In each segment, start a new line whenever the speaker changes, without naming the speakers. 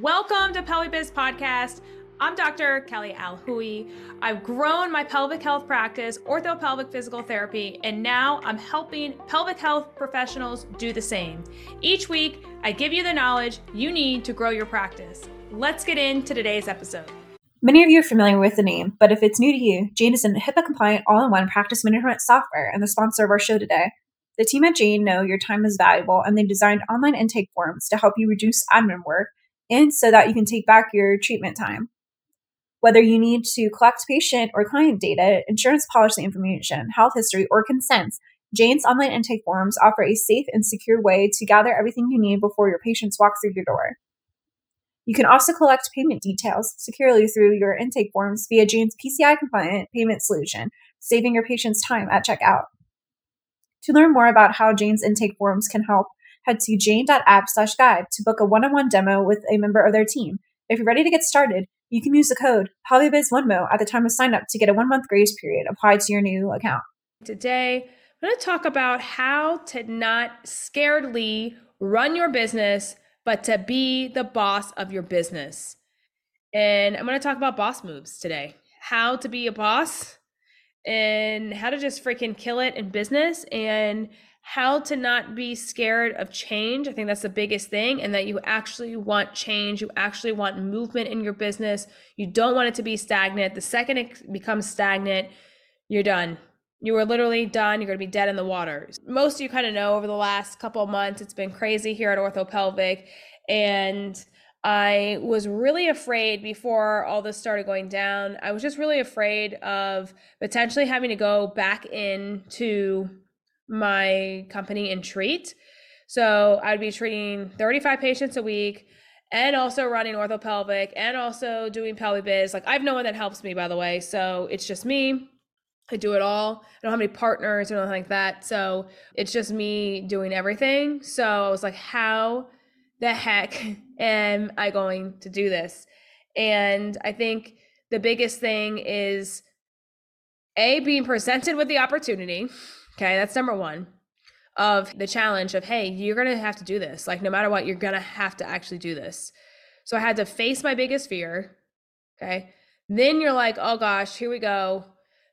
Welcome to PelviBiz Podcast. I'm Dr. Kelly Alhui. I've grown my pelvic health practice, orthopelvic physical therapy, and now I'm helping pelvic health professionals do the same. Each week, I give you the knowledge you need to grow your practice. Let's get into today's episode.
Many of you are familiar with the name, but if it's new to you, Jane is a HIPAA compliant all in one practice management software and the sponsor of our show today. The team at Jane know your time is valuable and they designed online intake forms to help you reduce admin work and so that you can take back your treatment time. Whether you need to collect patient or client data, insurance policy information, health history, or consents, Jane's online intake forms offer a safe and secure way to gather everything you need before your patients walk through your door. You can also collect payment details securely through your intake forms via Jane's PCI compliant payment solution, saving your patients time at checkout. To learn more about how Jane's intake forms can help, head to jane.app slash guide to book a one-on-one demo with a member of their team. If you're ready to get started, you can use the code PelviBiz1mo at the time of sign up to get a one-month grace period applied to your new account.
Today, I'm going to talk about how to not scaredly run your business, but to be the boss of your business. And I'm going to talk about boss moves today. How to be a boss and how to just freaking kill it in business and how to not be scared of change. I think that's the biggest thing, and that you actually want change. You actually want movement in your business. You don't want it to be stagnant. The second it becomes stagnant, you're done. You are literally done. You're going to be dead in the water. Most of you kind of know over the last couple months, it's been crazy here at OrthoPelvic. And I was really afraid before all this started going down. I was just really afraid of potentially having to go back into my company and treat. So I'd be treating 35 patients a week and also running orthopelvic and also doing PelviBiz. Like I have no one that helps me, by the way. So it's just me. I do it all. I don't have any partners or anything like that. So it's just me doing everything. So I was like, how the heck am I going to do this? And I think the biggest thing is A, being presented with the opportunity Okay, that's number one of the challenge of, hey, you're going to have to do this. Like, no matter what, you're going to have to actually do this. So I had to face my biggest fear. Okay. Then you're like, oh gosh, here we go.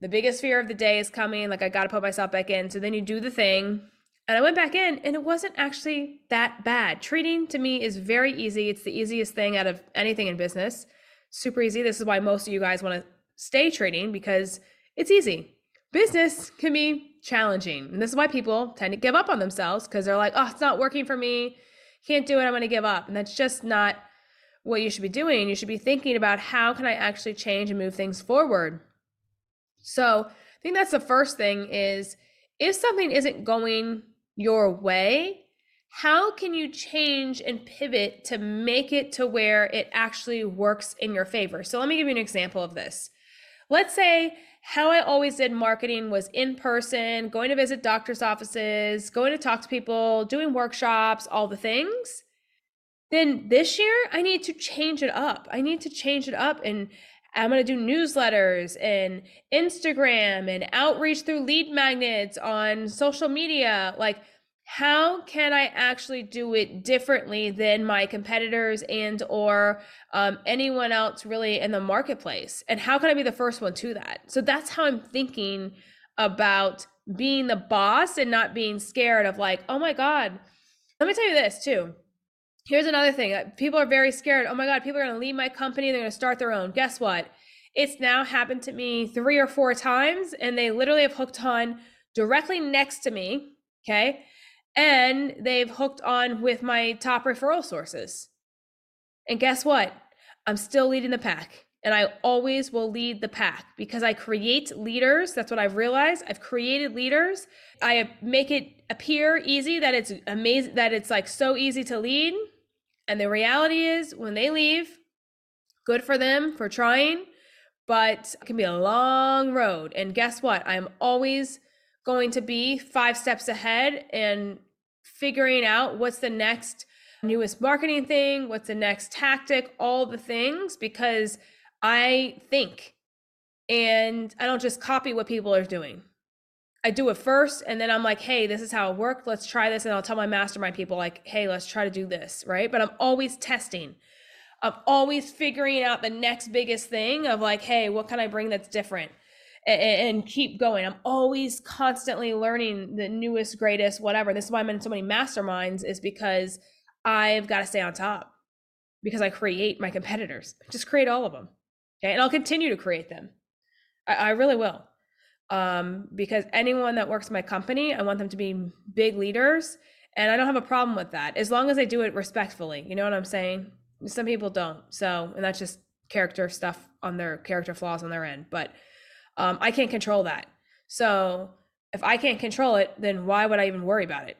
The biggest fear of the day is coming. Like, I got to put myself back in. So then you do the thing. And I went back in, and it wasn't actually that bad. Treating to me is very easy. It's the easiest thing out of anything in business. Super easy. This is why most of you guys want to stay trading because it's easy. Business can be challenging. And this is why people tend to give up on themselves because they're like, oh, it's not working for me. Can't do it. I'm going to give up. And that's just not what you should be doing. You should be thinking about how can I actually change and move things forward. So I think that's the first thing is if something isn't going your way, how can you change and pivot to make it to where it actually works in your favor? So let me give you an example of this. Let's say how I always did marketing was in person, going to visit doctors' offices, going to talk to people, doing workshops, all the things. Then this year, I need to change it up. I need to change it up and I'm going to do newsletters and Instagram and outreach through lead magnets on social media. Like, how can i actually do it differently than my competitors and or um, anyone else really in the marketplace? And how can i be the first one to that? So that's how i'm thinking about being the boss and not being scared of like oh my god. Let me tell you this too. Here's another thing uh, people are very scared oh my god people are going to leave my company they're going to start their own. Guess what? It's now happened to me three or four times and they literally have hooked on directly next to me okay and they've hooked on with my top referral sources. And guess what? I'm still leading the pack. And I always will lead the pack because I create leaders. That's what I've realized. I've created leaders. I make it appear easy that it's amazing, that it's like so easy to lead. And the reality is, when they leave, good for them for trying, but it can be a long road. And guess what? I'm always going to be five steps ahead and figuring out what's the next newest marketing thing, what's the next tactic, all the things, because I think and I don't just copy what people are doing. I do it first and then I'm like, hey, this is how it worked. Let's try this. And I'll tell my mastermind people, like, hey, let's try to do this. Right. But I'm always testing. I'm always figuring out the next biggest thing of like, hey, what can I bring that's different? And, and keep going. I'm always constantly learning the newest, greatest, whatever. This is why I'm in so many masterminds, is because I've got to stay on top because I create my competitors. Just create all of them. Okay. And I'll continue to create them. I, I really will. Um, because anyone that works my company, I want them to be big leaders. And I don't have a problem with that as long as they do it respectfully. You know what I'm saying? Some people don't. So, and that's just character stuff on their character flaws on their end. But um, I can't control that. So if I can't control it, then why would I even worry about it?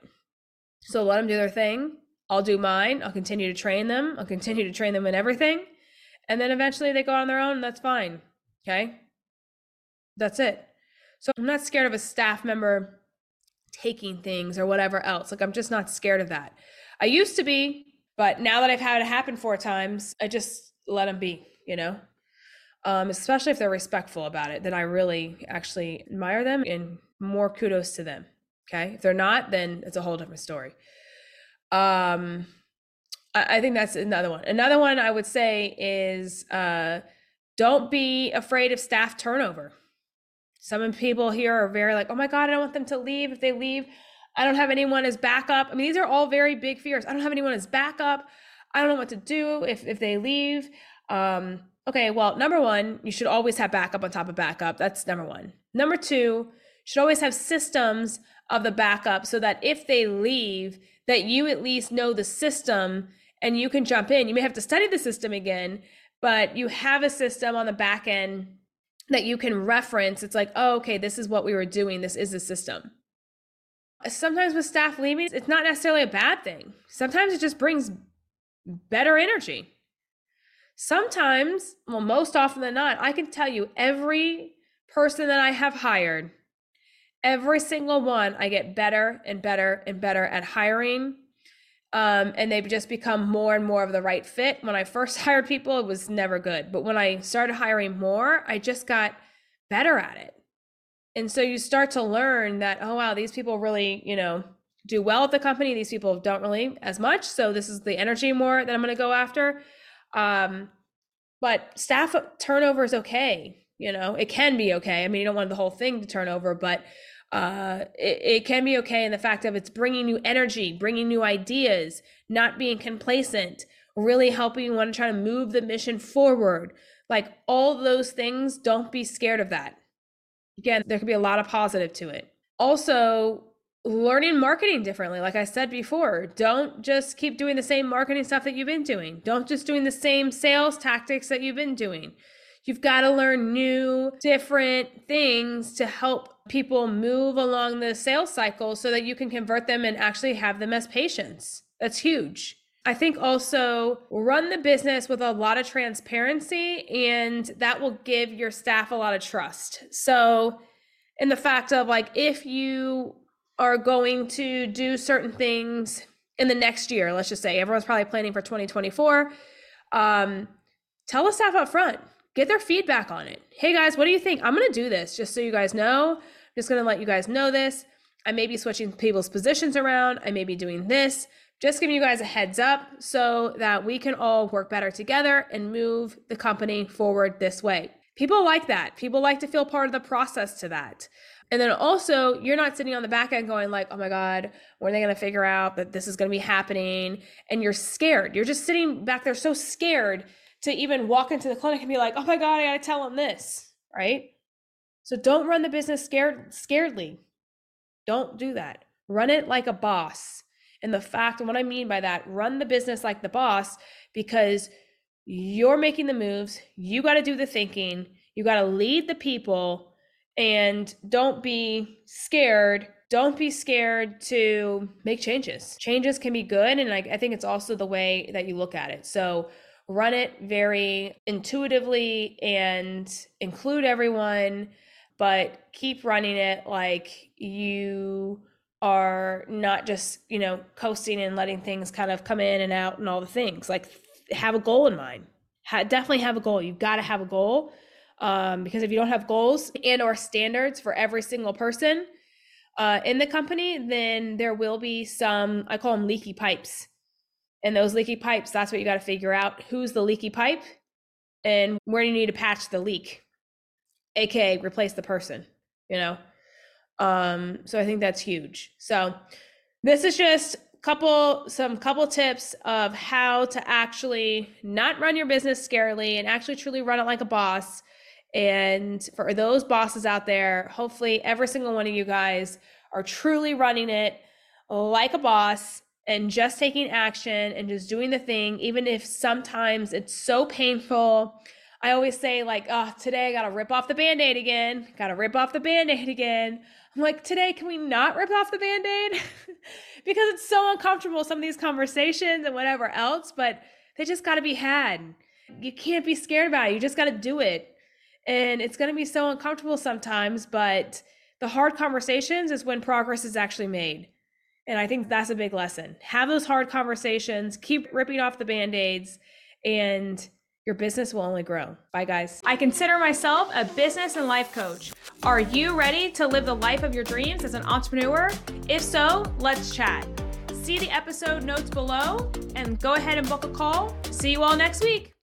So let them do their thing. I'll do mine. I'll continue to train them. I'll continue to train them in everything. And then eventually they go on their own. that's fine. Okay. That's it. So I'm not scared of a staff member taking things or whatever else. Like I'm just not scared of that. I used to be, but now that I've had it happen four times, I just let them be, you know? Um, especially if they're respectful about it, then I really actually admire them and more kudos to them. Okay. If they're not, then it's a whole different story. Um, I, I think that's another one. Another one I would say is uh, don't be afraid of staff turnover. Some people here are very like, oh my God, I don't want them to leave. If they leave, I don't have anyone as backup. I mean, these are all very big fears. I don't have anyone as backup. I don't know what to do if, if they leave. Um, okay, well, number one, you should always have backup on top of backup. That's number one. Number two, you should always have systems of the backup so that if they leave, that you at least know the system and you can jump in. You may have to study the system again, but you have a system on the back end that you can reference. It's like, oh, okay, this is what we were doing. This is the system. Sometimes with staff leaving, it's not necessarily a bad thing. Sometimes it just brings better energy. Sometimes, well, most often than not, I can tell you every person that I have hired every single one i get better and better and better at hiring um, and they've just become more and more of the right fit. When i first hired people it was never good but when i started hiring more i just got better at it. And so you start to learn that oh wow these people really you know do well at the company. These people don't really as much so this is the energy more that i'm going to go after um, but staff turnover is okay you know it can be okay i mean you don't want the whole thing to turn over but uh, it, it can be okay in the fact of it's bringing new energy, bringing new ideas, not being complacent, really helping you want to try to move the mission forward. Like all those things, don't be scared of that. Again, there could be a lot of positive to it. Also, learning marketing differently. Like I said before, don't just keep doing the same marketing stuff that you've been doing. Don't just doing the same sales tactics that you've been doing. You've got to learn new, different things to help people move along the sales cycle so that you can convert them and actually have them as patients. That's huge. I think also run the business with a lot of transparency, and that will give your staff a lot of trust. So, in the fact of like, if you are going to do certain things in the next year, let's just say everyone's probably planning for 2024, um, tell the staff up front get their feedback on it. Hey guys, what do you think? I'm going to do this just so you guys know. I'm just going to let you guys know this. I may be switching people's positions around. I may be doing this. Just giving you guys a heads up so that we can all work better together and move the company forward this way. People like that. People like to feel part of the process to that. And then also, you're not sitting on the back end going like, "Oh my god, when are they going to figure out that this is going to be happening?" And you're scared. You're just sitting back there so scared to even walk into the clinic and be like, oh my God, I gotta tell them this, right? So don't run the business scared scaredly. Don't do that. Run it like a boss. And the fact, and what I mean by that, run the business like the boss because you're making the moves, you got to do the thinking, you got to lead the people, and don't be scared. Don't be scared to make changes. Changes can be good. And I, I think it's also the way that you look at it. So, run it very intuitively and include everyone, but keep running it like you are not just, you know, coasting and letting things kind of come in and out and all the things. Like have a goal in mind. Ha- definitely have a goal. You've got to have a goal. Um, because if you don't have goals and or standards for every single person uh, in the company, then there will be some, I call them leaky pipes And those leaky pipes, that's what you got to figure out. Who's the leaky pipe and where do you need to patch the leak? AKA replace the person, you know? Um, so I think that's huge. So this is just couple some couple tips of how to actually not run your business scarily and actually truly run it like a boss and for those bosses out there hopefully every single one of you guys are truly running it like a boss and just taking action and just doing the thing even if sometimes it's so painful i always say like oh today i gotta rip off the band-aid again gotta rip off the band-aid again I'm like, today, can we not rip off the band aid? because it's so uncomfortable, some of these conversations and whatever else, but they just got to be had. You can't be scared about it. You just got to do it. And it's going to be so uncomfortable sometimes, but the hard conversations is when progress is actually made. And I think that's a big lesson. Have those hard conversations, keep ripping off the band aids, and your business will only grow. Bye, guys. I consider myself a business and life coach. Are you ready to live the life of your dreams as an entrepreneur? If so, let's chat. See the episode notes below and go ahead and book a call. See you all next week.